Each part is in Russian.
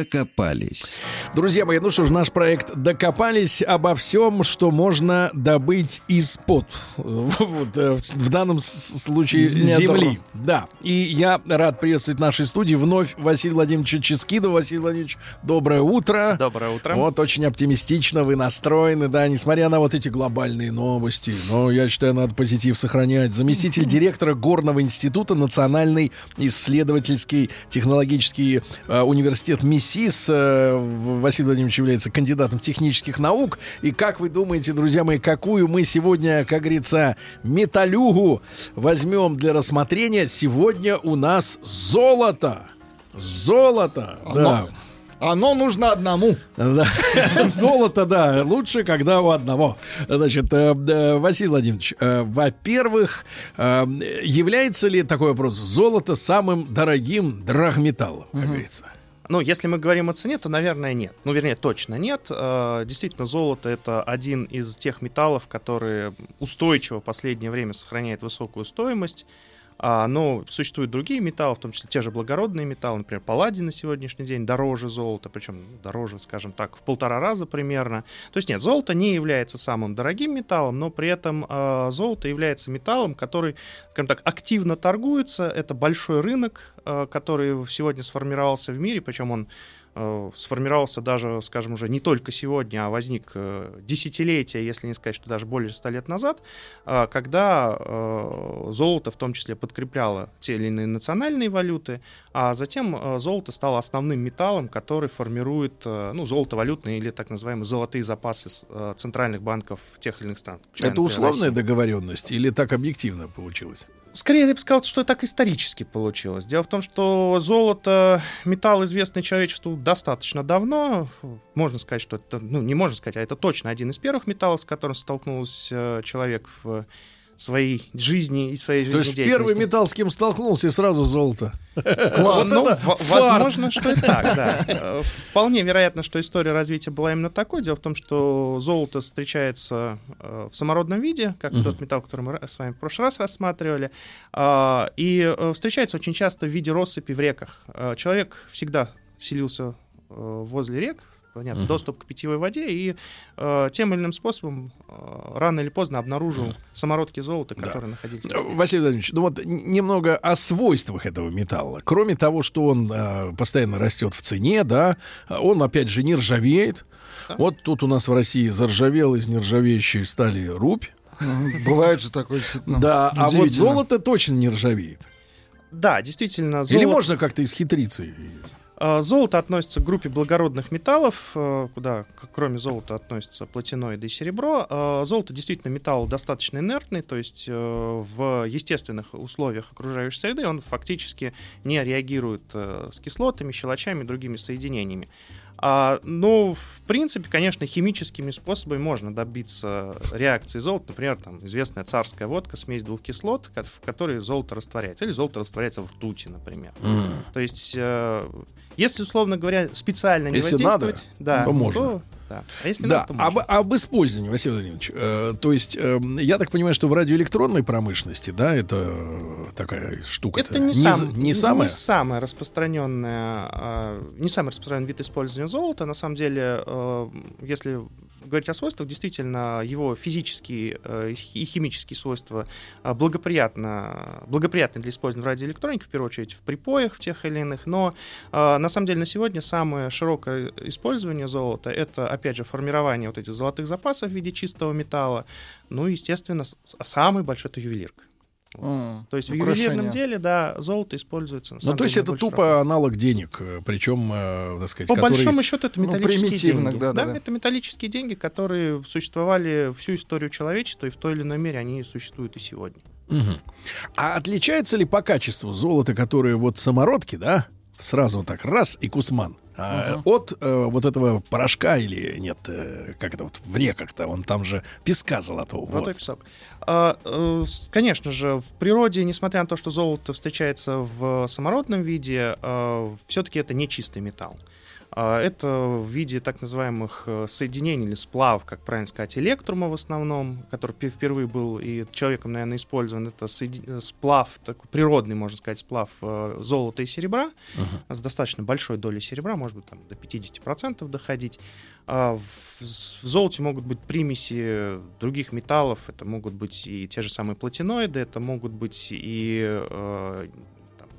Докопались. Друзья мои, ну что ж, наш проект «Докопались» обо всем, что можно добыть из-под. Вот, э, в данном случае Из земли. Да. И я рад приветствовать в нашей студии вновь Василия Владимировича Ческидова. Василий Владимирович, доброе утро. Доброе утро. Вот очень оптимистично вы настроены, да, несмотря на вот эти глобальные новости. Но я считаю, надо позитив сохранять. Заместитель директора Горного института Национальный исследовательский технологический э, университет МИСИС э, в- Василий Владимирович является кандидатом технических наук. И как вы думаете, друзья мои, какую мы сегодня, как говорится, металюгу возьмем для рассмотрения? Сегодня у нас золото. Золото. Да. Оно, оно нужно одному. Да. Золото, да, лучше, когда у одного. Значит, э, э, Василий Владимирович, э, во-первых, является ли такой вопрос золото самым дорогим драгметаллом, как говорится? Ну, если мы говорим о цене, то, наверное, нет. Ну, вернее, точно нет. Э, Действительно, золото — это один из тех металлов, которые устойчиво в последнее время сохраняет высокую стоимость. А, Но существуют другие металлы, в том числе те же благородные металлы, например, палладий на сегодняшний день дороже золота, причем дороже, скажем так, в полтора раза примерно. То есть нет, золото не является самым дорогим металлом, но при этом э, золото является металлом, который, скажем так, активно торгуется. Это большой рынок, э, который сегодня сформировался в мире, причем он сформировался даже, скажем, уже не только сегодня, а возник э, десятилетия, если не сказать, что даже более ста лет назад, э, когда э, золото в том числе подкрепляло те или иные национальные валюты, а затем э, золото стало основным металлом, который формирует э, ну, золотовалютные или так называемые золотые запасы э, центральных банков тех или иных стран. Это условная Россию. договоренность или так объективно получилось? Скорее, я бы сказал, что так исторически получилось. Дело в том, что золото, металл, известный человечеству достаточно давно. Можно сказать, что это, ну, не можно сказать, а это точно один из первых металлов, с которым столкнулся э, человек в своей жизни и своей То есть жизнедеятельности. первый металл, с кем столкнулся, и сразу золото. Класс. Ну, это в- фарт. возможно, что и так, да. Вполне вероятно, что история развития была именно такой. Дело в том, что золото встречается э, в самородном виде, как Мгм. тот металл, который мы с вами в прошлый раз рассматривали, А, и э, встречается очень часто в виде россыпи в реках. Э, Человек всегда селился возле рек, понятно, Мгм. доступ к питьевой воде, и э, тем или иным способом э, рано или поздно обнаружил самородки золота, Да. которые находились. Э, Василий Владимирович, ну вот немного о свойствах этого металла. Кроме того, что он э, постоянно растет в цене, да, он опять же не ржавеет. Да. Вот тут у нас в России заржавел из нержавеющей стали рубь. Бывает же такое действительно. да, а вот золото точно не ржавеет. Да, действительно, Или золото... можно как-то исхитриться? А, Золото относится к группе благородных металлов, э, куда кроме золота относятся платиноиды и серебро. А, Золото действительно металл достаточно инертный, то есть э, в естественных условиях окружающей среды он фактически не реагирует э, с кислотами, щелочами и другими соединениями. А, ну, в принципе, конечно, химическими способами можно добиться реакции золота. Например, там известная царская водка, смесь двух кислот, в которой золото растворяется. Или золото растворяется в ртути, например. М. То есть, э, если, условно говоря, специально не Если воздействовать, да, то можно. да. А если Да, надо, то об, об использовании, Василий Владимирович. э, то есть, э, я так понимаю, что в радиоэлектронной промышленности, да, это э, такая штука. Это не, сам- не самое. самая распространенная, а, не самый распространенный вид использования золота. На самом деле, э, если говорить о свойствах, действительно, его физические э, и хи- и химические свойства э, благоприятно, благоприятны для использования в радиоэлектронике, в первую очередь в припоях в тех или иных, но э, на самом деле на сегодня самое широкое использование золота — это, опять же, формирование вот этих золотых запасов в виде чистого металла, ну и, естественно, самый большой — это ювелирка. То есть в украшение. ювелирном деле, да, золото используется. На Ну, то есть это тупо широко. аналог денег, э, причем, э, так сказать, По который- большому счету это Ну, металлические примитивно, деньги. да, да, да. это металлические деньги, которые существовали всю историю человечества, и в той или иной мере они существуют и сегодня. Мгм. А отличается ли по качеству золото, которое вот самородки, да, сразу так раз и кусман. А, От э, вот этого порошка или нет, э, как это вот в реках-то, он там же песка золотого. вот. Золотой песок. А, э, конечно же, в природе, несмотря на то, что золото встречается в самородном виде, все-таки это не чистый металл. А, Это в виде так называемых э, соединений или сплав, как правильно сказать, электрума в основном, который пе- впервые был и человеком, наверное, использован. Это э, сплав, такой природный, можно сказать, сплав э, золота и серебра с достаточно большой долей серебра, может быть, там до 50% доходить. А в, золоте могут быть примеси других металлов, это могут быть и те же самые платиноиды, это могут быть и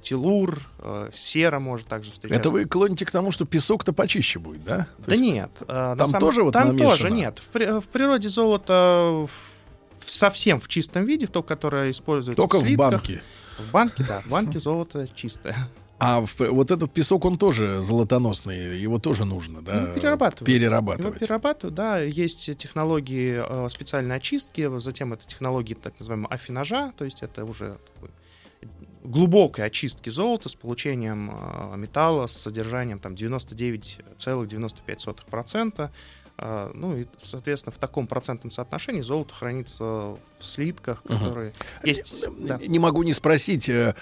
телур, э, сера может также встречаться. Это вы клоните к тому, что песок-то почище будет, да? То Да есть нет. э, там самом- тоже вот Там намешано? тоже нет. В, при- в природе золото в- совсем в чистом виде, то, которое используется Только в в слитках. банке. В банке, да. В банке золото чистое. А в- вот этот песок, он тоже золотоносный, его тоже нужно, да? Ну, перерабатывать. Его Перерабатывать. перерабатывают, да. Есть технологии э, специальной очистки, затем это технологии так называемого афинажа, то есть это уже такой глубокой очистки золота с получением э, металла с содержанием там 99,95%. Э, ну и, соответственно, в таком процентном соотношении золото хранится в слитках, которые есть. да. Не могу не спросить, э,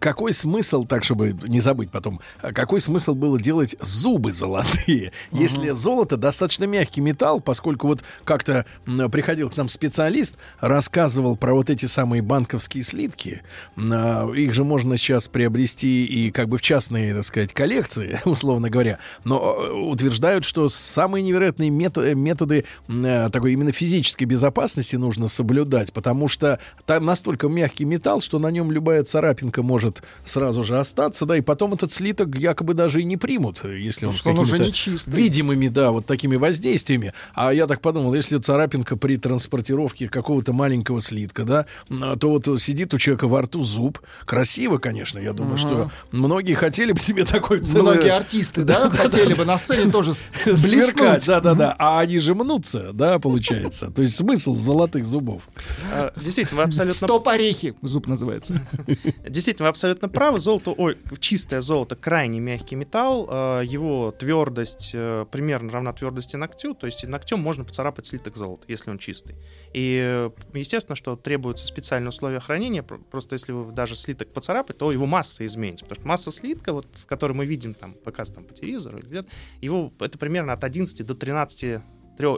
какой смысл, так чтобы не забыть потом, а какой смысл было делать зубы золотые, если золото достаточно мягкий металл, поскольку вот как-то приходил к нам специалист, рассказывал про вот эти самые банковские слитки, а, их же можно сейчас приобрести и как бы в частные, так сказать, коллекции, условно говоря, но э, утверждают, что самые невероятные мето- методы м, э, такой именно физической безопасности нужно соблюдать, потому что там настолько мягкий металл, что на нем любая царапинка может сразу же остаться, да, и потом этот слиток якобы даже и не примут, если он с что он уже какими-то не чистый. видимыми, да, вот такими воздействиями. А я так подумал, если царапинка при транспортировке какого-то маленького слитка, да, то вот сидит у человека во рту зуб. Красиво, конечно, я думаю, что многие хотели бы себе такой целый... Многие артисты, да, хотели бы на сцене тоже с- блеснуть. да, да, да. А они же мнутся, да, получается. То есть смысл золотых зубов. Э, Действительно, вы абсолютно Стоп орехи, зуб называется. Действительно, вы абсолютно правы. Золото, ой, чистое золото крайне мягкий металл. э, Его твердость э, примерно равна твердости ногтю. То есть ногтем можно поцарапать слиток золота, если он чистый. И э, естественно, что требуются специальные условия хранения. Про- Просто если вы даже слиток поцарапать, то его масса изменится. Потому что масса слитка, вот, который мы видим там, показ там, по телевизору, или где-то, его это примерно от 11 до 13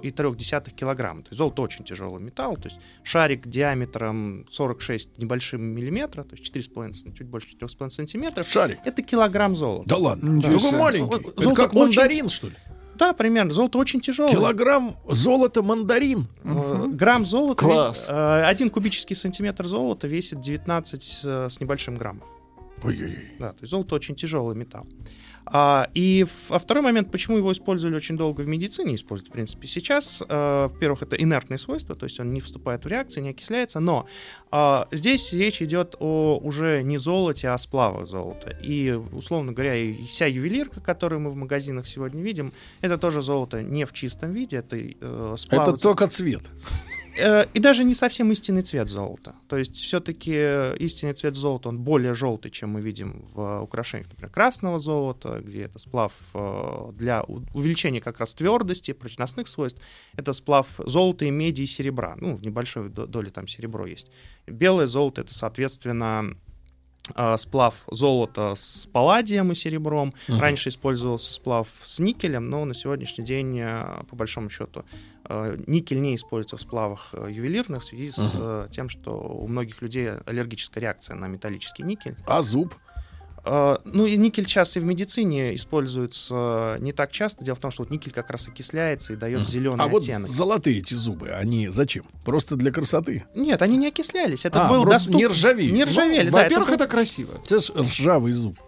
и 3 килограмма. То есть золото очень тяжелый металл. То есть шарик диаметром 46 небольшим миллиметра, то есть 4,5, см, чуть больше 4,5 сантиметров. Шарик. Это килограмм золота. Да ладно. Себе. маленький. Вот Это золото как очень- мандарин, что ли? Да, примерно. Золото очень тяжелое. Килограмм золота мандарин. Э, Грамм золота, Класс. э, один кубический сантиметр золота весит 19 э, с небольшим граммом. Ой-ой-ой. Да, то есть золото очень тяжелый металл. А, и а второй момент, почему его использовали очень долго в медицине, используют, в принципе, сейчас. э, во-первых, это инертные свойства, то есть он не вступает в реакции, не окисляется, но а, здесь речь идет о уже не золоте, а сплавах золота. И, условно говоря, и вся ювелирка, которую мы в магазинах сегодня видим, это тоже золото не в чистом виде, это э, сплавы Это только цвет. Э, И даже не совсем истинный цвет золота. То есть все-таки истинный цвет золота, он более желтый, чем мы видим в украшениях, например, красного золота, где это сплав э, для увеличения как раз твердости, прочностных свойств. Это сплав золота и меди и серебра. Ну, в небольшой до- доле там серебро есть. Белое золото — это, соответственно, э, сплав золота с палладием и серебром. Мгм. Раньше использовался сплав с никелем, но на сегодняшний день, э, по большому счету, э, никель не используется в сплавах э, ювелирных в связи с э, тем, что у многих людей аллергическая реакция на металлический никель. А зуб? Э, Ну и никель сейчас и в медицине используется не так часто. Дело в том, что вот никель как раз окисляется и дает зеленый А вот оттенок. золотые эти зубы, они зачем? Просто для красоты? Нет, они не окислялись. Это А, был доступ- не ржавеют. Не Ну, ржавели, да. Во-первых, был- это красиво. Это ржавый зуб.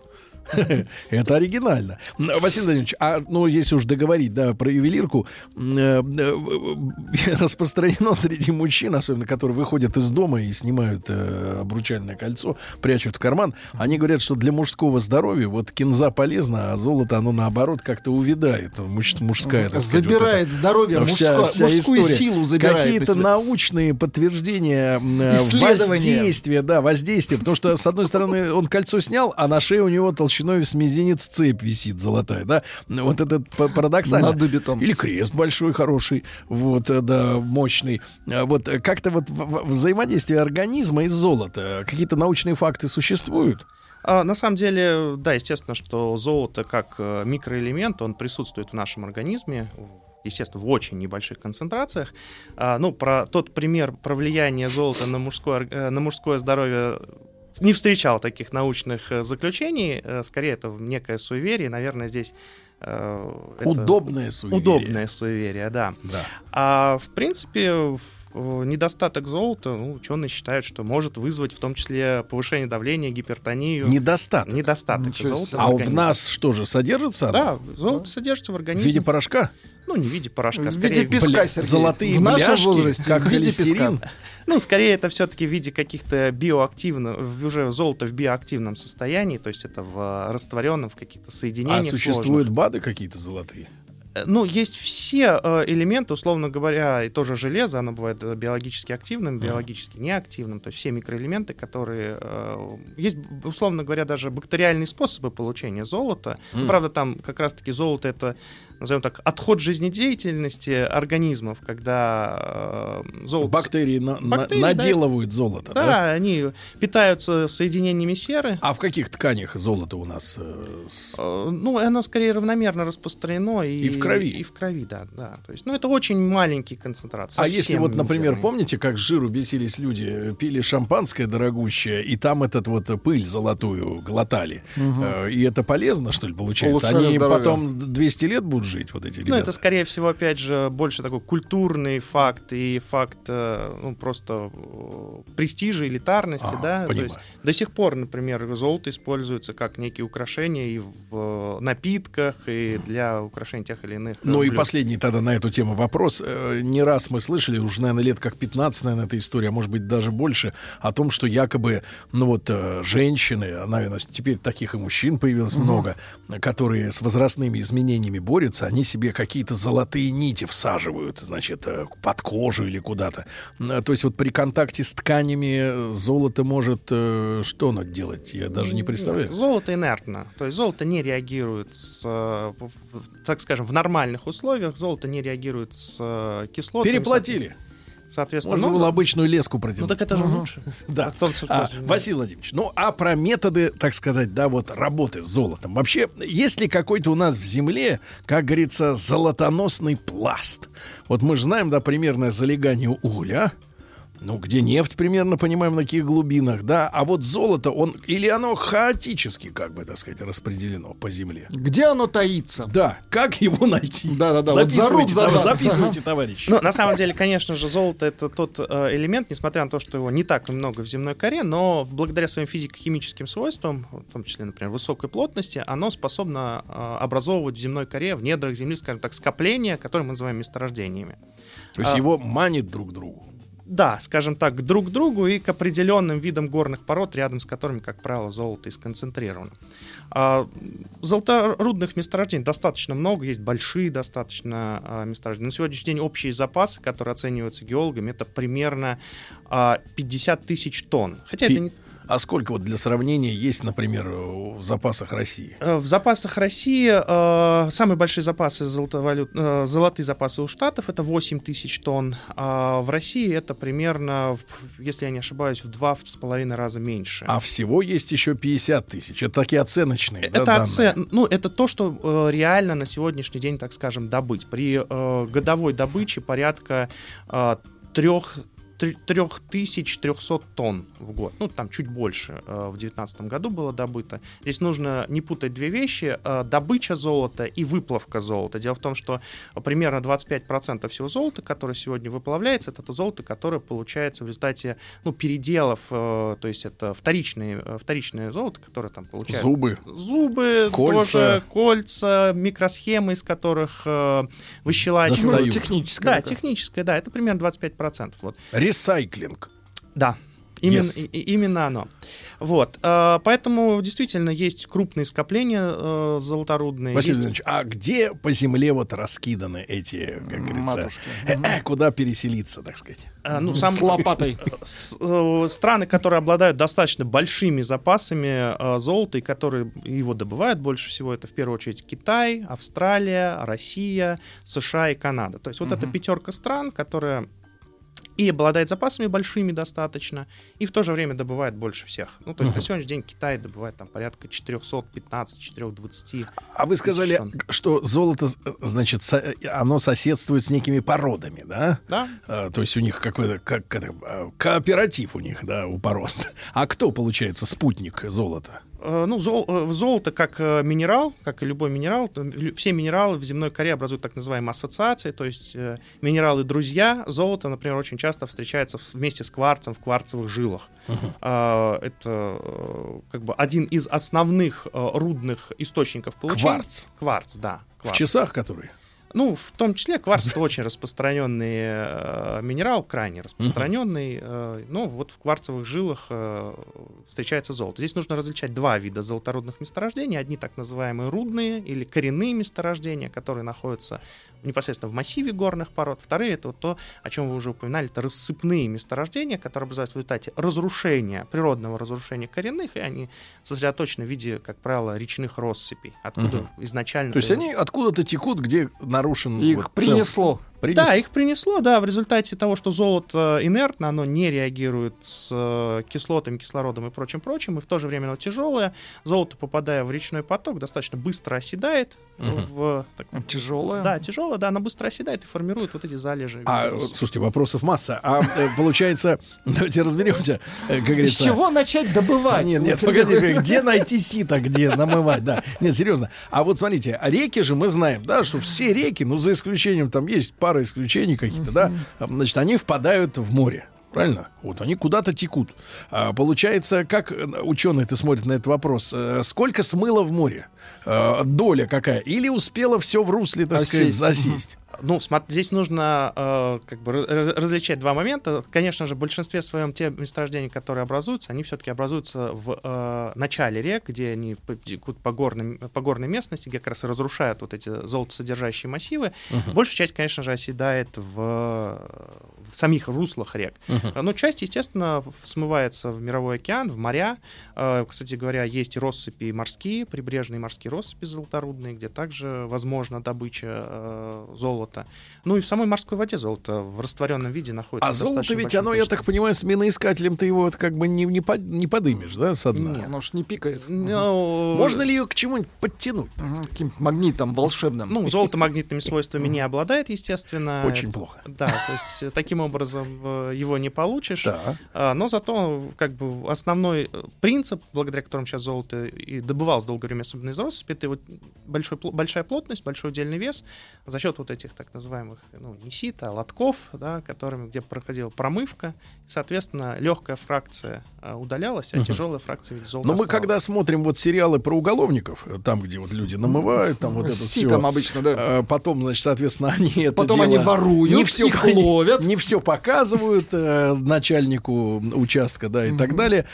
Это оригинально. Василий Владимирович, а ну если уж договорить, да, про ювелирку, э, э, распространено среди мужчин, особенно которые выходят из дома и снимают э, обручальное кольцо, прячут в карман, они говорят, что для мужского здоровья вот кинза полезна, а золото, оно наоборот как-то увядает. Ну, Муж- мужская, так сказать, вот Забирает здоровье, вся- вся мужскую история. силу забирает. Какие-то научные подтверждения воздействия, да, воздействия. Потому что, с одной стороны, он кольцо снял, а на шее у него толщина толщиной с мизинец цепь висит золотая, да? Вот это п- парадоксально. Над дубитом. Или крест большой, хороший, вот, э, да, мощный. А Вот э, как-то вот взаимодействие организма и золота, какие-то научные факты существуют? А, на самом деле, да, естественно, что золото как э, микроэлемент, он присутствует в нашем организме, естественно, в очень небольших концентрациях. А, ну, про тот пример про влияние золота на мужское, э, на мужское здоровье не встречал таких научных э, заключений. Э, Скорее, это некое суеверие. Наверное, здесь э, это Удобное суеверие. удобное суеверие, да. Да. А в принципе, недостаток золота, ну, ученые считают, что может вызвать в том числе повышение давления, гипертонию. Недостаток. Недостаток Ничего золота. в А в организме. нас что же, содержится оно? Да, золото содержится в В организме. виде порошка? Ну, не в виде порошка, В скорее... виде песка, Бля, Сергей. золотые В нашем бляшки, возрасте как в виде холестерин. песка. Ну, скорее это все-таки в виде каких-то биоактивных, в- уже золото в биоактивном состоянии, то есть это в э, растворенном, в каких-то А соединениях существуют БАДы какие-то золотые? Ну, есть все э, элементы, условно говоря, и тоже железо, оно бывает э, биологически активным, биологически неактивным, то есть все микроэлементы, которые... э, есть, условно говоря, даже бактериальные способы получения золота. М. Правда, там как раз-таки золото — это, назовем так, отход жизнедеятельности организмов, когда э, золото... Бактерии, на- на- Бактерии, да. наделывают золото, Да, да? они питаются соединениями серы. А в каких тканях золото у нас? э, с- Э, Ну, оно скорее равномерно распространено. И, И в крови. И в крови, да. да. То есть, ну, это очень маленькие концентрации. А если вот, например, мизерные. помните, как с жиру бесились люди, пили шампанское дорогущее, и там этот вот пыль золотую глотали. Э, И это полезно, что ли, получается? Они здоровье. потом 200 лет будут жить, вот эти Ну, ребята? это, скорее всего, опять же, больше такой культурный факт и факт, э, ну, просто э, престижа, элитарности, Ага, да. То понимаю. есть до сих пор, например, золото используется как некие украшения и в э, напитках, и для украшения тех или иных. Ну и блюд. последний тогда на эту тему вопрос. Не раз мы слышали, уже, наверное, лет как 15, наверное, эта история, а может быть даже больше, о том, что якобы, ну вот, женщины, наверное, теперь таких и мужчин появилось много, которые с возрастными изменениями борются, они себе какие-то золотые нити всаживают, значит, э, под кожу или куда-то. Э, То есть вот при контакте с тканями э, золото может что оно делать? Я даже не представляю. Золото инертно. То есть золото не реагирует с, так скажем, в нормальных условиях. Золото не реагирует с кислотами. Переплатили. Соответственно, Можно ну, было обычную леску ну протянуть. так это же лучше. Да. А А, Василий Владимирович, ну а про методы, так сказать, да, вот работы с золотом. Вообще, есть ли какой-то у нас в земле, как говорится, золотоносный пласт? Вот мы же знаем, да, примерное залегание угля, ну, где нефть примерно, понимаем, на каких глубинах, да, а вот золото, он, или оно хаотически, как бы, так сказать, распределено по земле? Где оно таится? Да, как его найти? Да-да-да, вот за рук Записывайте, товарищи. Ну, на самом деле, конечно же, золото это тот э, элемент, несмотря на то, что его не так много в земной коре, но благодаря своим физико-химическим свойствам, в том числе, например, высокой плотности, оно способно э, образовывать в земной коре, в недрах земли, скажем так, скопления, которые мы называем месторождениями. То есть а- его манит друг к другу. Да, скажем так, к друг другу и к определенным видам горных пород, рядом с которыми, как правило, золото и сконцентрировано. А, золоторудных месторождений достаточно много, есть большие достаточно а, месторождения. На сегодняшний день общие запасы, которые оцениваются геологами, это примерно а, 50 тысяч тонн. Хотя Пи- это не А сколько вот для сравнения есть, например, в запасах России? Э, В запасах России э, самые большие запасы золотовалют, э, золотые запасы у Штатов это 8 тысяч тонн, а в России это примерно, если я не ошибаюсь, в два с половиной раза меньше. А всего есть еще 50 тысяч. Это такие оценочные. да, это, данные? оце- ну, это то, что э, реально на сегодняшний день, так скажем, добыть. При э, годовой добыче порядка э, трех 3300 тонн в год. Ну, там чуть больше э, в 2019 году было добыто. Здесь нужно не путать две вещи. э, добыча золота и выплавка золота. Дело в том, что примерно 25% всего золота, которое сегодня выплавляется, это то золото, которое получается в результате ну, переделов. э, то есть это вторичные, вторичное золото, которое там получается Зубы. зубы, Кольца. тоже кольца, микросхемы, из которых э, выщелачивают. Достают. Ну, техническое. Да, техническое, да, это примерно 25%. Вот. Ресайклинг. Да. Именно, Yes. и- именно оно. Вот. э, Поэтому действительно есть крупные скопления э, золоторудные. Василий есть- Владимирович, а где по земле вот раскиданы эти, как говорится, Матушки. э, куда переселиться, так сказать? э, ну, сам- С лопатой. э, страны, которые обладают достаточно большими запасами э, золота и которые его добывают больше всего, это в первую очередь Китай, Австралия, Россия, США и Канада. То есть вот эта пятерка стран, которая и обладает запасами большими достаточно, и в то же время добывает больше всех. Ну, то есть на сегодняшний день Китай добывает там порядка 415-420. А вы сказали, тонн. что золото, значит, со- оно соседствует с некими породами, да? Да? А, то есть у них какой-то как, а, кооператив у них, да, у пород. А кто, получается, спутник золота? Э, Ну, зол- э, золото как э, минерал, как и любой минерал, все минералы в земной коре образуют так называемые ассоциации, то есть минералы-друзья. Золото, например, очень часто встречается в- вместе с кварцем в кварцевых жилах. А, Это как бы один из основных рудных источников получения. Кварц. Кварц, да. В Кварц. часах которые? Ну, в том числе кварц это очень распространенный э, минерал, крайне распространенный. э, ну, вот в кварцевых жилах э, встречается золото. Здесь нужно различать два вида золоторудных месторождений. Одни так называемые рудные или коренные месторождения, которые находятся непосредственно в массиве горных пород. Вторые это вот то, о чем вы уже упоминали, это рассыпные месторождения, которые образуются в результате разрушения, природного разрушения коренных, и они сосредоточены в виде, как правило, речных россыпей, откуда изначально... То есть они откуда-то текут, где нарушен... Их вот цел- принесло. Да, их принесло, да, в результате того, что золото инертно, оно не реагирует с э, кислотами, кислородом и прочим-прочим, и в то же время оно тяжелое. Золото, попадая в речной поток, достаточно быстро оседает. Мгм. В, так, Тяжелое. да, тяжелое, да, оно быстро оседает и формирует вот эти залежи. А, вот, слушайте, вопросов масса. А э, получается, давайте разберемся, э, как С говорится. чего начать добывать? Нет, нет, погоди, где найти сито, где намывать, да. Нет, серьезно. А вот смотрите, а реки же мы знаем, да, что все реки, ну, за исключением, там есть пара исключений какие-то, да, значит, они впадают в море. Правильно? Вот они куда-то текут. А, получается, как ученые ты смотрят на этот вопрос? э, Сколько смыло в море? Э, доля какая? Или успело все в русле, так сказать, Осесть. засесть? Ну, здесь нужно э, как бы раз- различать два момента. Конечно же, в большинстве своем те месторождения, которые образуются, они все-таки образуются в э, начале рек, где они текут по, горным, по горной местности, где как раз и разрушают вот эти золотосодержащие массивы. Большая часть, конечно же, оседает в, в самих руслах рек. Но часть, естественно, смывается в мировой океан, в моря. Э, Кстати говоря, есть россыпи морские, прибрежные морские россыпи золоторудные, где также возможна добыча э, золота. Ну и в самой морской воде золото в растворенном виде находится. А золото ведь оно, я так количестве. понимаю, с миноискателем ты его вот как бы не, не, под- не подымешь, да, со дна? Оно ж не пикает. Ну, Можно ли с- ее к чему-нибудь подтянуть? Ага, Каким-то магнитом волшебным. Ну, золото магнитными свойствами не обладает, естественно. Очень плохо. Да, то есть э, таким образом э, его не получишь. Да. А, Но зато как бы основной э, принцип, благодаря которому сейчас золото и добывалось долгое время, особенно из россыпи, это вот большой, большая плотность, большой удельный вес за счет вот этих так называемых, ну, не сит, а лотков, да, которыми, где проходила промывка. И, соответственно, легкая фракция а, удалялась, а тяжелая фракция в виде золота Но мы когда смотрим вот сериалы про уголовников, э, там, где вот люди намывают, там вот это все. ситом обычно, да. Потом, значит, соответственно, они это Потом дело они воруют, не все, их ловят. Не, все показывают э, начальнику участка, да, и так далее.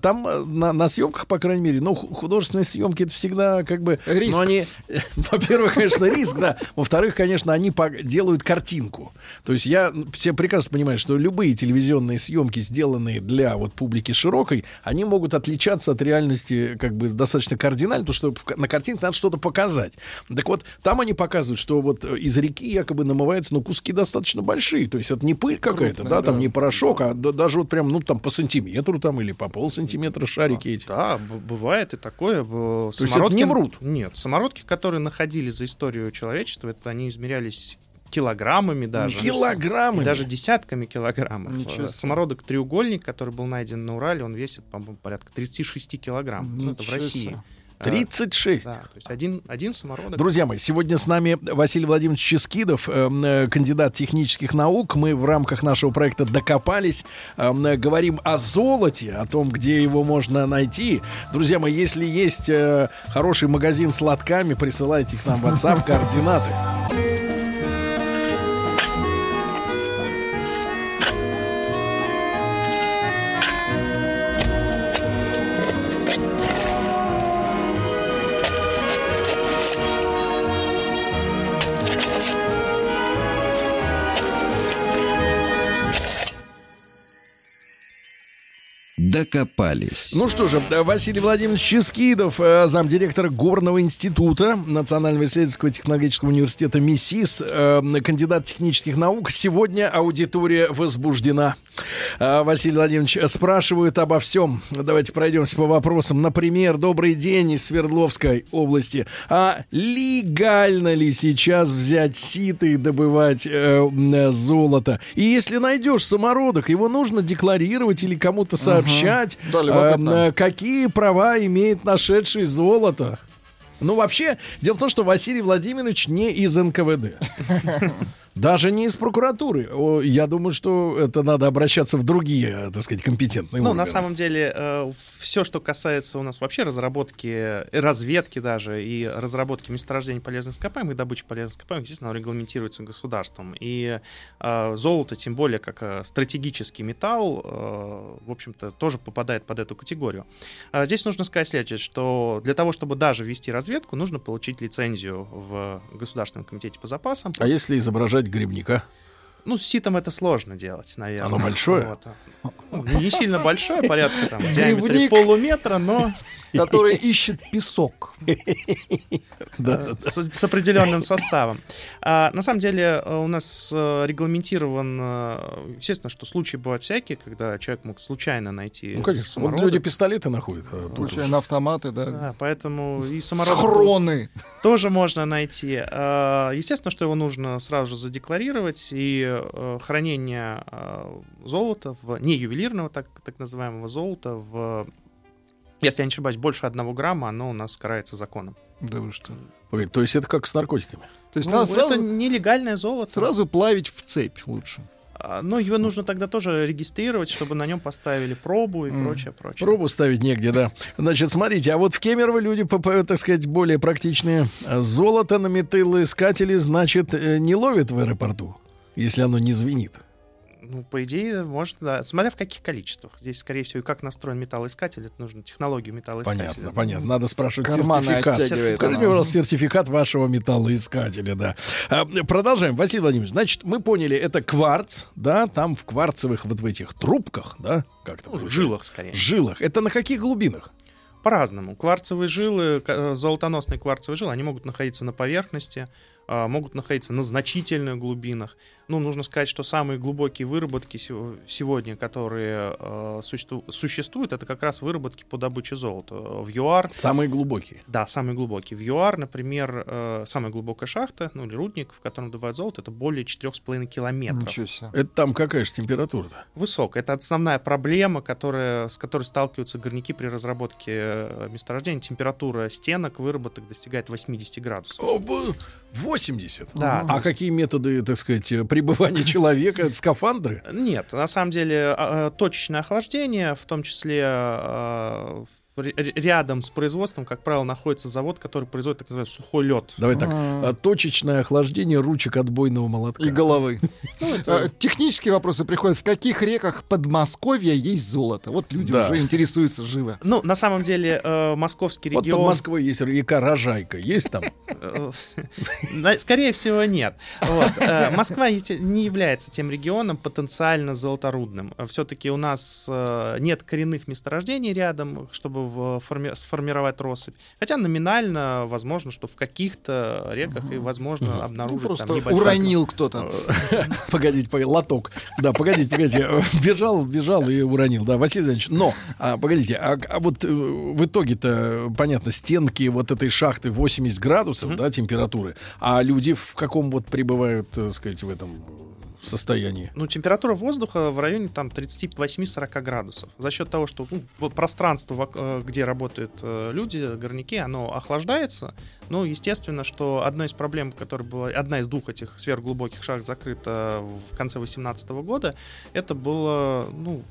Там э, на, на съемках, по крайней мере, ну, ху- художественные съемки это всегда как бы... Риск. Ну, они, э, во-первых, конечно, риск, да. Во-вторых, конечно, они делают картинку. То есть я все прекрасно понимаю, что любые телевизионные съемки, сделанные для вот публики широкой, они могут отличаться от реальности как бы достаточно кардинально, потому что на картинке надо что-то показать. Так вот, там они показывают, что вот э, из реки якобы намываются, ну, куски достаточно большие. То есть это не пыль какая-то, Крупные, да, там да. не порошок, а да- даже вот прям, ну, там по сантиметру там или по полсантиметра шарики эти. Да, бывает и такое. То есть это не врут? Нет, самородки, которые находили за историю человечества, это они измерялись килограммами даже. Килограммы. И даже десятками килограммов. Ничего. Самородок треугольник, который был найден на Урале, он весит, по-моему, порядка 36 килограмм. Ну, это в Ничего России. себе. Э, 36. Да, то есть один, один самородок. Друзья мои, сегодня с нами Василий Владимирович Ческидов, э, э, кандидат технических наук. Мы в рамках нашего проекта «Докопались», э, э, говорим о золоте, о том, где его можно найти. Друзья мои, если есть э, хороший магазин с лотками, присылайте их нам в WhatsApp координаты. Докопались. Ну что же, Василий Владимирович Ческидов, э, замдиректора Горного института Национального исследовательского технологического университета МИСИС, э, кандидат технических наук. Сегодня аудитория возбуждена. Василий Владимирович, спрашивают обо всем. Давайте пройдемся по вопросам. Например, добрый день из Свердловской области. А легально ли сейчас взять ситы и добывать э, золото? И если найдешь самородок, его нужно декларировать или кому-то сообщать, Да, любопытно. э, какие права имеет нашедший золото. Ну, вообще, дело в том, что Василий Владимирович не из НКВД. Даже не из прокуратуры. Я думаю, что это надо обращаться в другие, так сказать, компетентные Ну, органы. на самом деле, все, что касается у нас вообще разработки, э, разведки даже и разработки месторождений полезных ископаемых и добычи полезных ископаемых, естественно, регламентируется государством. И э, золото, тем более как э, стратегический металл, э, в общем-то, тоже попадает под эту категорию. А Здесь нужно сказать следующее, что для того, чтобы даже вести разведку, нужно получить лицензию в Государственном комитете по запасам. А если изображать грибника? Ну, с ситом это сложно делать, наверное. Оно большое? Вот. Ну, Не сильно большое, порядка там в диаметре полуметра, но Который ищет песок. с, с определенным составом. А, на самом деле э, у нас э, регламентирован, э, естественно, что случаи бывают всякие, когда человек мог случайно найти Ну, конечно. Вот люди пистолеты находят. а Случайно автоматы, да. Да, поэтому и самородок Схроны. тоже можно найти. А, Естественно, что его нужно сразу же задекларировать, и э, хранение э, золота, в, не ювелирного, так, так называемого золота, в, если я не ошибаюсь, больше одного грамма, оно у нас карается законом. Да вы что. Погоди, То есть это как с наркотиками? То есть Ну, надо это сразу, нелегальное золото. сразу плавить в цепь лучше. А, Но его нужно тогда тоже регистрировать, чтобы на нем поставили пробу и прочее, прочее. Пробу ставить негде, да. Значит, смотрите, а вот в Кемерово люди, так сказать, более практичные. Золото на металлоискатели, значит, э, не ловят в аэропорту, если оно не звенит. Ну, по идее, может, да. Смотря в каких количествах. Здесь, скорее всего, и как настроен металлоискатель, это нужно технологию металлоискателя. Понятно, понятно. Надо спрашивать Карманы сертификат. Покажите, она. пожалуйста, сертификат вашего металлоискателя, да. А, продолжаем, Василий Владимирович. Значит, мы поняли, это кварц, да, там в кварцевых вот в этих трубках, да, как то Ну, жилах, скорее. Жилах. Это на каких глубинах? По-разному. Кварцевые жилы, э, золотоносные кварцевые жилы, они могут находиться на поверхности, а, могут находиться на значительных глубинах. Ну, нужно сказать, что самые глубокие выработки сего- сегодня, которые э, существу- существуют, это как раз выработки по добыче золота. В ЮАР Самые глубокие. Да, самый глубокий. В ЮАР, например, э, самая глубокая шахта, ну или рудник, в котором добывают золото, это более 4,5 километров. Ничего себе. Это там какая же температура-то? Высокая. Это основная проблема, которая, с которой сталкиваются горняки при разработке э, месторождений. Температура стенок, выработок достигает 80 градусов. О, б- 80. Да, А какие методы, так сказать, пребывания человека? Скафандры? Нет, на самом деле а, а, точечное охлаждение, в том числе а, рядом с производством, как правило, находится завод, который производит так называемый сухой лед. Давай так. А. а, Точечное охлаждение ручек отбойного молотка. И головы. А, Технические вопросы приходят. В каких реках Подмосковья есть золото? Вот люди уже интересуются живо. Ну, на самом деле, э, московский Вот под регион... Москвой есть река Рожайка. Есть там? Э, Скорее всего, нет. Э, Москва не является тем регионом потенциально золоторудным. Все-таки у нас нет коренных месторождений рядом, чтобы в- форми- сформировать россыпь. Хотя номинально возможно, что в каких-то реках и возможно Ну, обнаружить просто там небольшой уронил кто-то. Погодите, погодите, лоток. Да, погодите, погодите. Э, Бежал, бежал и уронил. Да, Василий Иванович. Но, а, погодите, а, а вот э, в итоге-то, понятно, стенки вот этой шахты 80 градусов, да, температуры. А люди в каком вот пребывают, так сказать, в этом состоянии? Ну, температура воздуха в районе там 38-40 градусов. За счет того, что ну, пространство, э, где работают э, люди, горняки, оно охлаждается. Ну, естественно, что одна из проблем, которая была, одна из двух этих сверхглубоких шахт закрыта в конце 2018 года, это была, ну,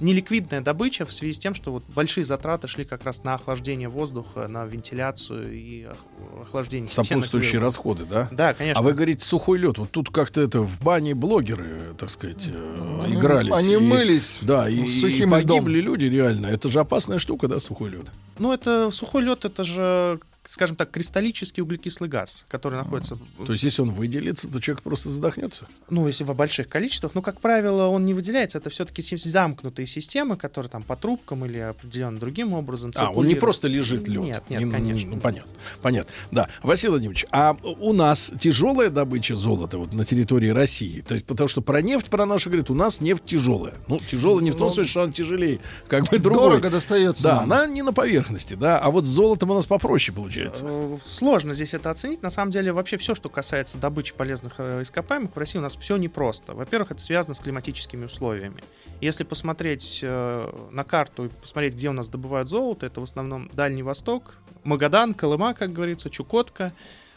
неликвидная добыча в связи с тем, что вот большие затраты шли как раз на охлаждение воздуха, на вентиляцию и ох- охлаждение стенок Сопутствующие расходы, да? Да, конечно. А вы говорите, сухой лед. Вот тут как-то это в бане блогеры, так сказать, э, Они- игрались. Они и- мылись. Да, и, с и сухим льдом. погибли люди реально. Это же опасная штука, да, сухой лед. Ну, это сухой лед, это же скажем так, кристаллический углекислый газ, который находится... То есть, если он выделится, то человек просто задохнется? Ну, если в больших количествах. Ну, как правило, он не выделяется. Это все-таки замкнутые системы, которые там по трубкам или определенным другим образом А, он не просто лежит лед. Нет, нет, конечно. Ну, понятно. Понятно. Да. Василий Владимирович, а у нас тяжелая добыча золота вот на территории России? То есть, потому что про нефть, про нашу говорит, у нас нефть тяжелая. Ну, тяжелая не в том Ну, смысле, что она тяжелее, как бы другой. Дорого достается. Да, нам. она не на поверхности, да. А вот с золотом у нас попроще получается. Э, Сложно здесь это оценить. На самом деле, вообще все, что касается добычи полезных э, ископаемых в России, у нас все непросто. Во-первых, это связано с климатическими условиями. Если посмотреть э, на карту и посмотреть, где у нас добывают золото, это в основном Дальний Восток, Магадан, Колыма, как говорится, Чукотка,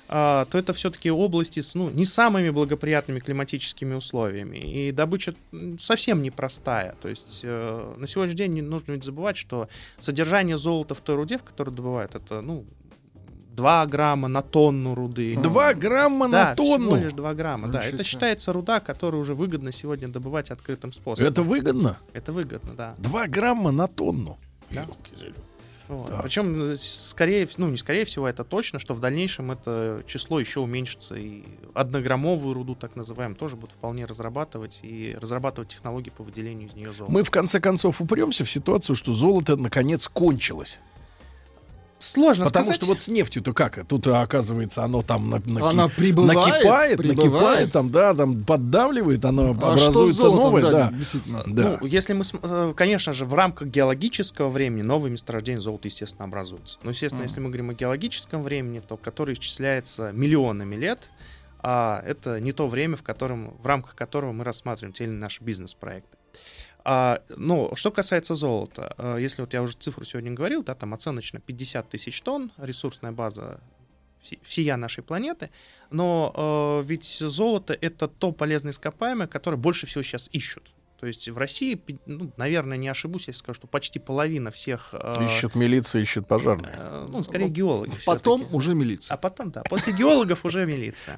а, то это все-таки области с ну, не самыми благоприятными климатическими условиями. И добыча совсем непростая. То есть на сегодняшний день не нужно ведь забывать, что содержание золота в той руде, в которой добывают, это ну, 2 грамма на тонну руды. Два грамма Да, на тонну. всего лишь 2 грамма, да. Это считается руда, которую уже выгодно сегодня добывать открытым способом. Это выгодно? Это выгодно, да. Два грамма на тонну. Да. Вот. Так. Причем, э, скорее, ну не скорее всего, это точно, что в дальнейшем это число еще уменьшится. И однограммовую руду, так называемую, тоже будут вполне разрабатывать и разрабатывать технологии по выделению из нее золота. Мы в конце концов упремся в ситуацию, что золото наконец кончилось. Сложно Потому сказать. что вот с нефтью-то как? Тут, оказывается, оно там на, наки- Она прибывает, накипает, прибывает. накипает, там, да, там поддавливает, оно А образуется золотом, новое, да, да. Да. Ну, если мы, э, конечно же, в рамках геологического времени новые месторождения золота, естественно, образуются. Но, естественно, Мгм. если мы говорим о геологическом времени, то который исчисляется миллионами лет, а это не то время, в, котором, в рамках которого мы рассматриваем те или наши бизнес-проекты. А, но что касается золота, э, если вот я уже цифру сегодня говорил, да, там оценочно 50 тысяч тонн, ресурсная база все- всея нашей планеты, но э, ведь золото это то полезное ископаемое, которое больше всего сейчас ищут. То есть в России, ну, наверное, не ошибусь, если скажу, что почти половина всех... э, Ищет милиция, ищет пожарные. э, ну, скорее геологи. Потом уже милиция. А потом, да, после геологов уже милиция.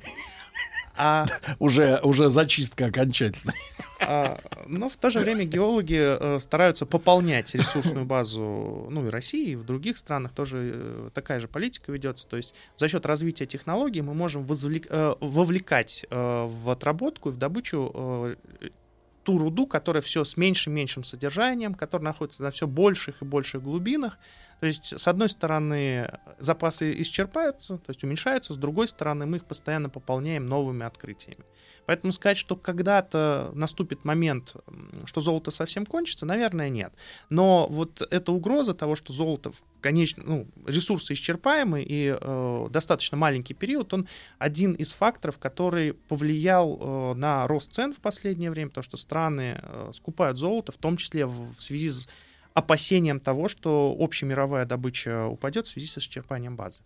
А, Уже, уже зачистка окончательная. а, но в то же время геологи э, стараются пополнять ресурсную базу, ну и России, и в других странах тоже э, такая же политика ведется. То есть за счет развития технологий мы можем возвлек- э, вовлекать э, в отработку и в добычу э, ту руду, которая все с меньшим и меньшим содержанием, которая находится на все больших и больших глубинах. То есть, с одной стороны, запасы исчерпаются, то есть уменьшаются, с другой стороны, мы их постоянно пополняем новыми открытиями. Поэтому сказать, что когда-то наступит момент, что золото совсем кончится, наверное, нет. Но вот эта угроза того, что золото в конечном, ну, ресурсы исчерпаемы и э, достаточно маленький период, он один из факторов, который повлиял э, на рост цен в последнее время, потому что страны э, скупают золото, в том числе в, в связи с опасением того, что общемировая добыча упадет в связи с исчерпанием базы.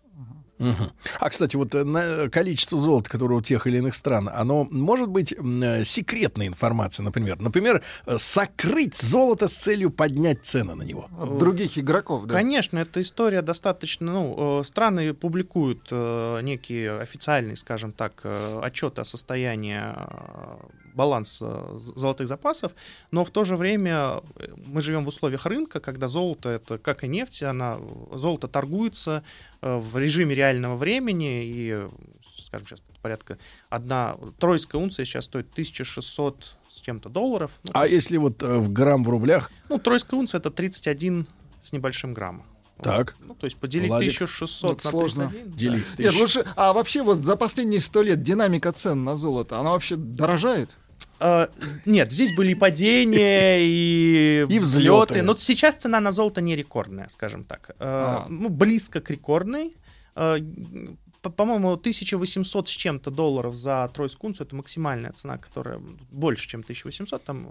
Мгм. А, кстати, вот э, на- количество золота, которое у тех или иных стран, оно может быть м, э, секретной информацией, например. Например, э, сокрыть золото с целью поднять цены на него. От других игроков, да. Конечно, эта история достаточно... Ну, э, страны публикуют э, некие официальные, скажем так, э, отчеты о состоянии э, баланса з- золотых запасов, но в то же время э, мы живем в условиях рынка, когда золото, это как и нефть, она, золото торгуется э, в режиме реального времени, и, скажем, сейчас порядка одна тройская унция сейчас стоит 1600 с чем-то долларов. Ну, А если вот э, в грамм в рублях, ну, тройская унция это 31 с небольшим грамма. Так. Ну, то есть поделить Владик, 1600 это на сложно. 31. да. делить Нет, тысяч. лучше, а вообще вот за последние сто лет динамика цен на золото, она вообще дорожает? З- нет, здесь были и падения, и, И взлеты. Но сейчас цена на золото не рекордная, скажем так. А, А. Ну, близко к рекордной. По- По-моему, 1800 с чем-то долларов за тройскую унцию это максимальная цена, которая больше, чем 1800, там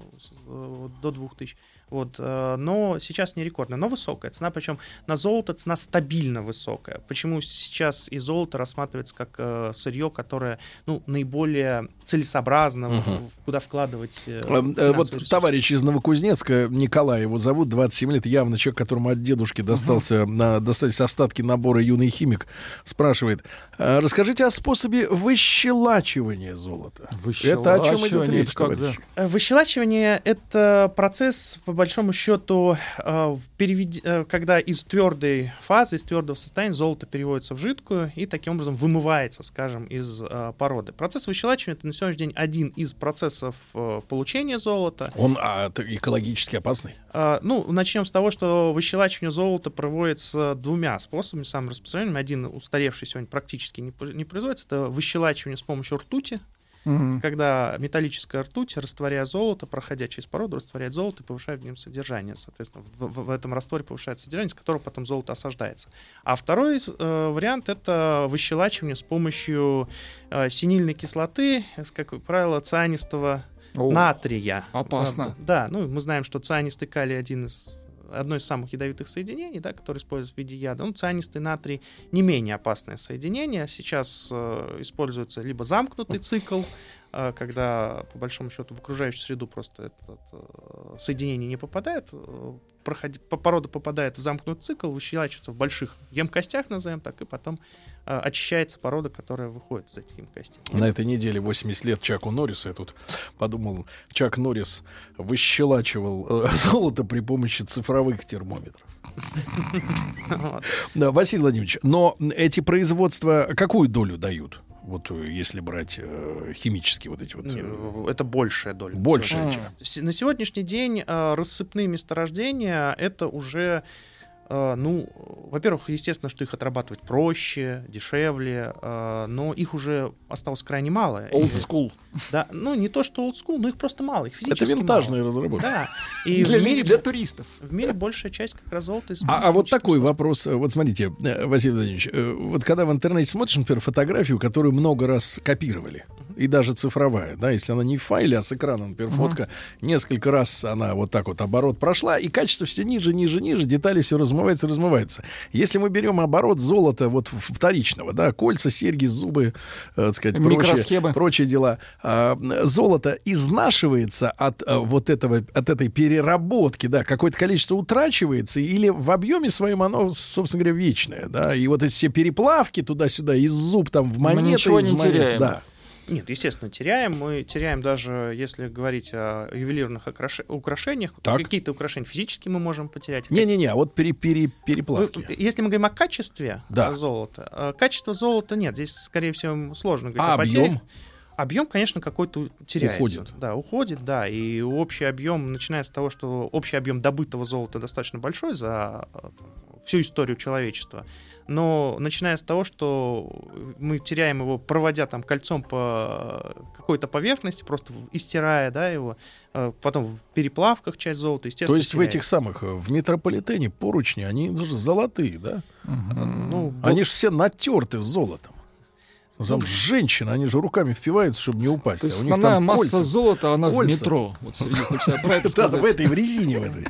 э, до 2000. Вот, э, но сейчас не рекордная, но высокая цена, причем на золото цена стабильно высокая. Почему сейчас и золото рассматривается как э, сырье, которое ну, наиболее целесообразно, Мгм. в- куда вкладывать э, Вот ресурсы. товарищ из Новокузнецка, Николай его зовут, 27 лет, явно человек, которому от дедушки достался, на, достались остатки набора «Юный химик», спрашивает, «А расскажите о способе выщелачивания золота. Это о чем идет Выщелачивание, речь, товарищ? Э, Выщелачивание — это процесс, по большому счету, э, перевед... э, когда из твердой фазы, из твердого состояния золото переводится в жидкую и таким образом вымывается, скажем, из э, породы. Процесс выщелачивания это на сегодняшний день один из процессов э, получения золота. Он а, экологически опасный? Э, ну, начнем с того, что выщелачивание золота проводится двумя способами, самым распространенным. Один устаревший сегодня практически не, не производится. Это выщелачивание с помощью ртути. Угу. Когда металлическая ртуть, растворяя золото, проходя через породу, растворяет золото и повышает в нем содержание. Соответственно, в, в, этом растворе повышается содержание, с которого потом золото осаждается. А второй э, вариант — это выщелачивание с помощью э, синильной кислоты, как правило, цианистого О, натрия. Опасно. Да, ну мы знаем, что цианистый калий один из одно из самых ядовитых соединений, да, которое используется в виде яда. Ну, цианистый натрий не менее опасное соединение. Сейчас э, используется либо замкнутый цикл, когда, по большому счету, в окружающую среду просто это, это соединение не попадает, э, проходи, порода попадает в замкнутый цикл, выщелачивается в больших емкостях, назовем так, и потом э, очищается порода, которая выходит из этих емкостей. На этой неделе 80 лет Чаку Норрису. Я тут подумал, Чак Норрис выщелачивал э, золото при помощи цифровых термометров. Да, Василий Владимирович, но эти производства какую долю дают? Вот э, если брать э, химические вот эти вот... Э, это большая доля. Большая. На сегодняшний день э, рассыпные месторождения это уже ну, во-первых, естественно, что их отрабатывать проще, дешевле, а, но их уже осталось крайне мало. Old school. Да, ну не то, что old school, но их просто мало, их физически Это винтажные мало. разработки. Да. И для, в мире, для туристов. В мире большая часть как раз золота А, а вот такой вопрос. Вот смотрите, э, Василий Владимирович, э, вот когда в интернете смотришь, например, фотографию, которую много раз копировали, и даже цифровая, да, если она не в файле, а с экрана, например, uh-huh. фотка, несколько раз она вот так вот оборот прошла, и качество все ниже, ниже, ниже, детали все размывается, размывается. Если мы берем оборот золота вот вторичного, да, кольца, серьги, зубы, э, так сказать, прочие, прочие дела, э, золото изнашивается от э, вот этого, от этой переработки, да, какое-то количество утрачивается, или в объеме своем оно, собственно говоря, вечное, да, и вот эти все переплавки туда-сюда, из зуб там в монеты, мы ничего не монет, теряем. Да. Нет, естественно, теряем. Мы теряем даже, если говорить о ювелирных украш... украшениях. Какие-то украшения физически мы можем потерять. Не-не-не, а вот пере, пере, переплавки. Если мы говорим о качестве да. золота, э, качество золота нет. Здесь, скорее всего, сложно говорить а о объем? Объем, конечно, какой-то теряется. Уходит. Да, уходит, да. И общий объем, начиная с того, что общий объем добытого золота достаточно большой за э, всю историю человечества но начиная с того, что мы теряем его, проводя там кольцом по какой-то поверхности, просто истирая, да, его, э, потом в переплавках часть золота, естественно. То есть теряет. в этих самых, э, в метрополитене поручни, они же золотые, да? Угу. Ну, они же все натерты золотом. Ну, там женщины, они же руками впиваются, чтобы не упасть. То есть а у них основная там масса кольца, золота, она кольца. в метро. Вот среди, да, в этой, в резине в этой.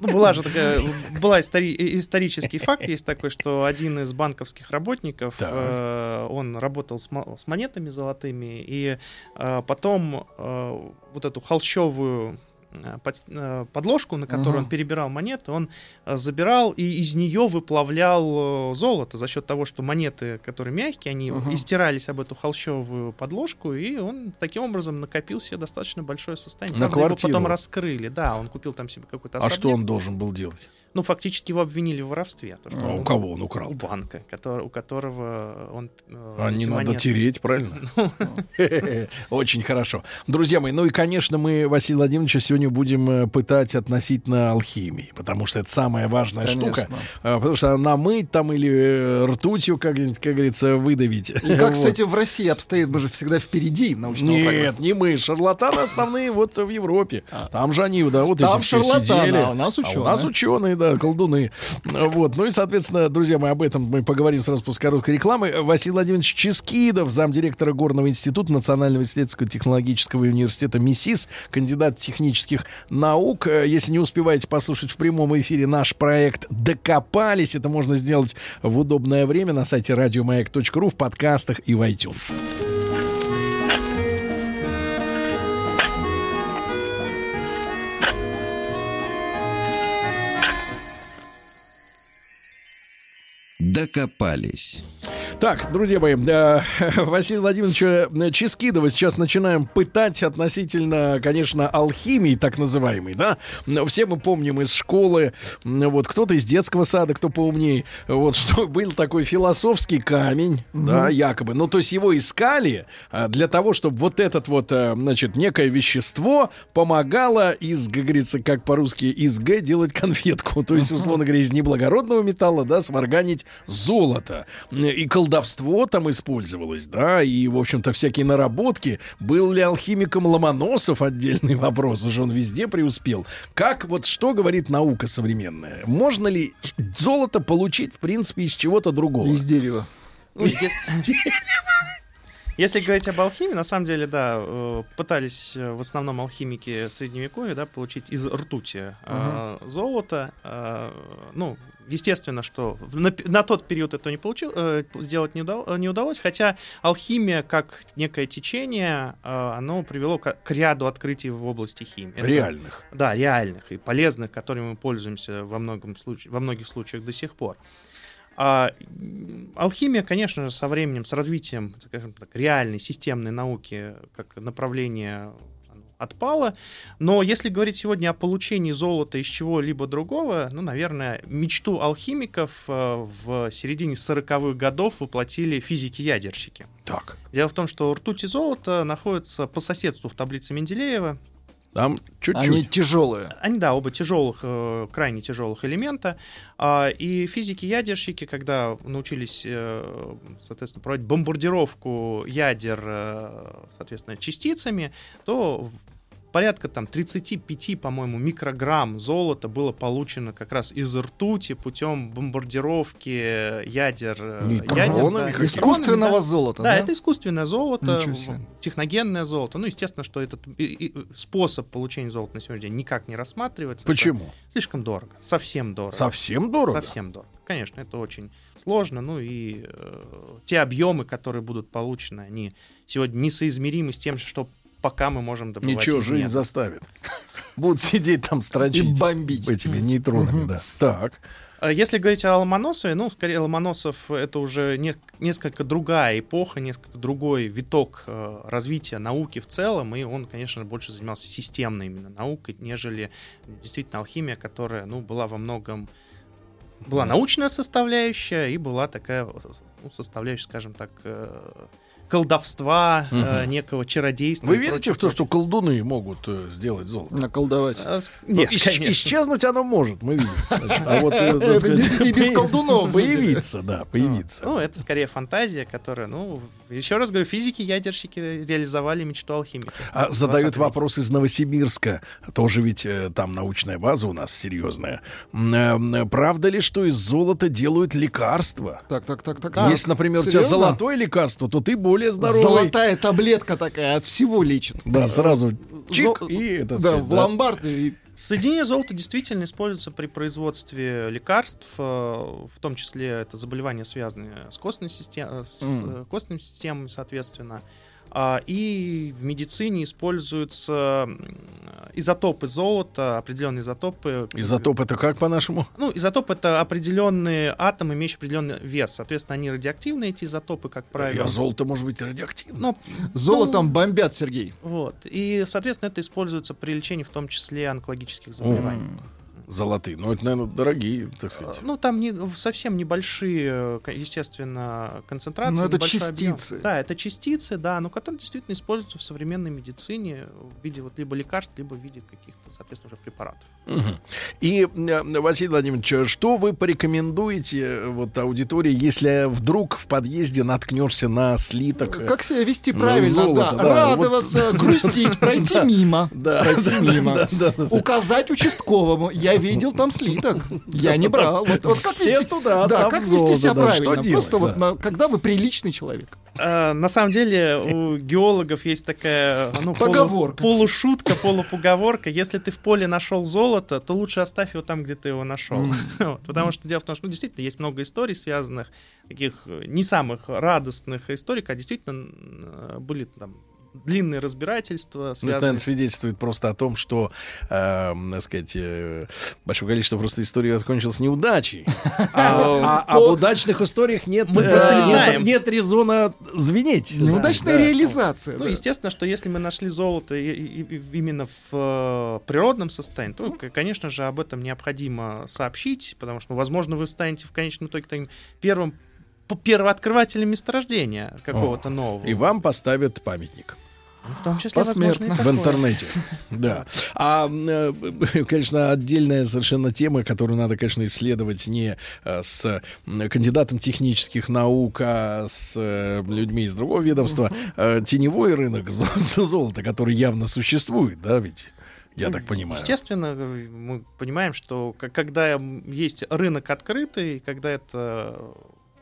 Ну, была же такая, была истори- исторический факт, есть такой, что один из банковских работников, э, он работал с, с монетами золотыми, и э, потом э, вот эту холщовую Э, э, подложку, на которой uh-huh. он перебирал монеты, он э, забирал и из нее выплавлял золото за счет того, что монеты, которые мягкие, они uh-huh. истирались об эту холщовую подложку, и он таким образом накопил себе достаточно большое состояние. На Правда, квартиру. его потом раскрыли. Да, он купил там себе какой-то особняк. А что он должен был делать? ну, фактически его обвинили в воровстве. То, а у кого он украл? У банка, который, у которого он... А не надо тереть, правильно? Ну. Очень хорошо. Друзья мои, ну и, конечно, мы Василия Владимировича сегодня будем э, пытать относительно алхимии, потому что это самая важная штука. Э, потому что намыть там или ртутью, как, как говорится, выдавить. И как, кстати, в России обстоит, мы же всегда впереди научного Нет, не мы. Шарлатаны основные вот в Европе. А. Там же они, да, вот эти все сидели. А у нас ученые. А у нас ученые, да, колдуны. Вот. Ну и, соответственно, друзья мои, об этом мы поговорим сразу после короткой рекламы. Василий Владимирович Ческидов, замдиректора Горного института Национального исследовательского технологического университета МИСИС, кандидат технических наук. Если не успеваете послушать в прямом эфире наш проект «Докопались», это можно сделать в удобное время на сайте радиомаяк.ру, в подкастах и в iTunes. Докопались. Так, друзья мои, э, Василий Владимировича Ческидова сейчас начинаем пытать относительно, конечно, алхимии, так называемой, да? Все мы помним из школы, вот кто-то из детского сада, кто поумнее, вот что был такой философский камень, угу. да, якобы. Ну, то есть его искали а, для того, чтобы вот этот вот, э, значит, некое вещество помогало из, как говорится, как по-русски, из Г делать конфетку. То есть, условно говоря, из неблагородного металла, да, сварганить золото. И колдовать колдовство там использовалось, да, и, в общем-то, всякие наработки. Был ли алхимиком Ломоносов отдельный вопрос, уже он везде преуспел. Как, вот что говорит наука современная? Можно ли золото получить, в принципе, из чего-то другого? Из дерева. Ну, из дерева. Если говорить об алхимии, на самом деле, да, э, пытались э, в основном алхимики средневековья, да, получить из ртути uh-huh. золото. Ну, естественно, что на, на тот период это не получил, сделать не, удал, не удалось, хотя алхимия как некое течение, оно привело к, к ряду открытий в области химии. Реальных. Это, да, реальных и полезных, которыми мы пользуемся во, многом случае, во многих случаях до сих пор. А, алхимия, конечно же, со временем, с развитием, скажем так, реальной системной науки как направления отпала. Но если говорить сегодня о получении золота из чего-либо другого, ну, наверное, мечту алхимиков э, в середине 40-х годов воплотили физики-ядерщики. Так. Дело в том, что ртуть и золото находятся по соседству в таблице Менделеева. Там чуть-чуть. Они тяжелые. Они, да, оба тяжелых, э, крайне тяжелых элемента. А, и физики-ядерщики, когда научились, э, соответственно, проводить бомбардировку ядер, соответственно, частицами, то порядка там 35, по-моему, микрограмм золота было получено как раз из ртути путем бомбардировки ядер. Э, ядер да, искусственного да. золота. Да, да, это искусственное золото, техногенное золото. Ну, естественно, что этот способ получения золота на сегодняшний день никак не рассматривается. Почему? Это слишком дорого, совсем дорого. Совсем дорого? Совсем дорого. Конечно, это очень сложно. Ну и э, те объемы, которые будут получены, они сегодня несоизмеримы с тем, что пока мы можем добывать Ничего, жизнь нет. заставит. Будут сидеть там строчить. И бомбить. Этими нейтронами, да. Так. А если говорить о Ломоносове, ну, скорее, Ломоносов — это уже не, несколько другая эпоха, несколько другой виток э, развития науки в целом, и он, конечно, больше занимался системной именно наукой, нежели действительно алхимия, которая, ну, была во многом была научная составляющая и была такая ну, составляющая, скажем так, э, колдовства, угу. э, некого чародейства. Вы верите в то, что колдуны могут э, сделать золото? Наколдовать. А, нет, ис- исчезнуть оно может, мы видим. А вот и без колдунов появиться, да, появиться. Ну, это скорее фантазия, которая, ну, еще раз говорю, физики, ядерщики реализовали мечту алхимика. А задают вопрос из Новосибирска. Тоже ведь там научная база у нас серьезная. Правда ли, что из золота делают лекарства? Так, так, так, так. Если, например, у тебя золотое лекарство, то ты более более здоровый. Золотая таблетка такая, от всего лечит. Да, сразу чик, Зо... и это Да, сказать, в да. ломбард и Соединение золота действительно используется при производстве лекарств, э, в том числе это заболевания, связанные с костной, систем... с mm. костными системами, соответственно. А, и в медицине используются изотопы золота, определенные изотопы. Изотоп это как по-нашему? Ну, изотоп это определенные атомы, имеющие определенный вес. Соответственно, они радиоактивные, эти изотопы, как правило. А золото может быть радиоактивным. Но, Золотом ну, бомбят, Сергей. Вот. И, соответственно, это используется при лечении, в том числе, онкологических заболеваний. Mm золотые. Но это, наверное, дорогие, так сказать. Ну, там не, совсем небольшие, естественно, концентрации. Но это частицы. Объем. Да, это частицы, да, но которые действительно используются в современной медицине в виде вот либо лекарств, либо в виде каких-то, соответственно, уже препаратов. Угу. И, э, Василий Владимирович, что вы порекомендуете э, вот аудитории, если вдруг в подъезде наткнешься на слиток? Э, как себя вести правильно? Золото, да. Да. Радоваться, вот... грустить, пройти мимо. Пройти мимо. Указать участковому. Я видел там слиток. Я не брал. Вот, вот как Все вести, туда, да, как вести себя да, правильно. Что Просто делать, вот да. когда вы приличный человек. А, на самом деле у геологов есть такая ну, полу, полушутка, полупоговорка. Если ты в поле нашел золото, то лучше оставь его там, где ты его нашел. Mm. вот, потому что дело в том, что ну, действительно есть много историй, связанных таких не самых радостных историй, а действительно были там длинные разбирательства. Ну, связанные... Это, наверное, свидетельствует просто о том, что, э, так сказать, э, большое количество просто историй закончилось неудачей. А, а об удачных историях нет, э, нет резона звенеть. Неудачная реализация. Ну, естественно, что если мы нашли золото именно в э, природном состоянии, то, конечно же, об этом необходимо сообщить, потому что, возможно, вы станете в конечном итоге первым первооткрывателем месторождения какого-то нового. И вам поставят памятник. Ну, в том числе, возможно, В интернете. Да. А, э, конечно, отдельная совершенно тема, которую надо, конечно, исследовать не э, с кандидатом технических наук, а с э, людьми из другого ведомства. Теневой рынок золота, который явно существует, да, ведь? Я так понимаю. Естественно, мы понимаем, что когда есть рынок открытый, когда это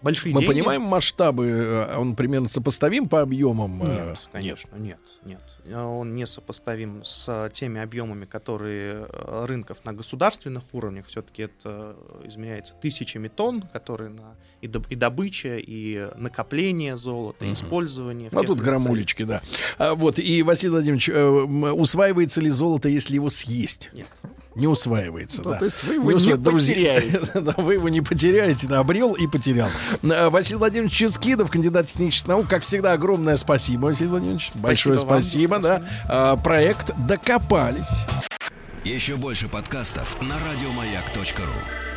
большие Мы деньги. понимаем масштабы, э, он примерно сопоставим по объемам? Э, нет, конечно, нет, нет. Он не сопоставим с теми объемами, которые э, рынков на государственных уровнях. Все-таки это измеряется тысячами тонн, которые на и, добыча, и накопление золота, и использование. А тут грамулечки, да. А, вот, и, Василий Владимирович, усваивается ли золото, если его съесть? Нет не усваивается. Да, да. То есть вы его не, не потеряете. да, вы его не потеряете, да, обрел и потерял. Э, Василий Владимирович Ческидов, кандидат технических наук, как всегда, огромное спасибо, Василий Владимирович. Большое спасибо, спасибо да. А, проект «Докопались». Еще больше подкастов на радиомаяк.ру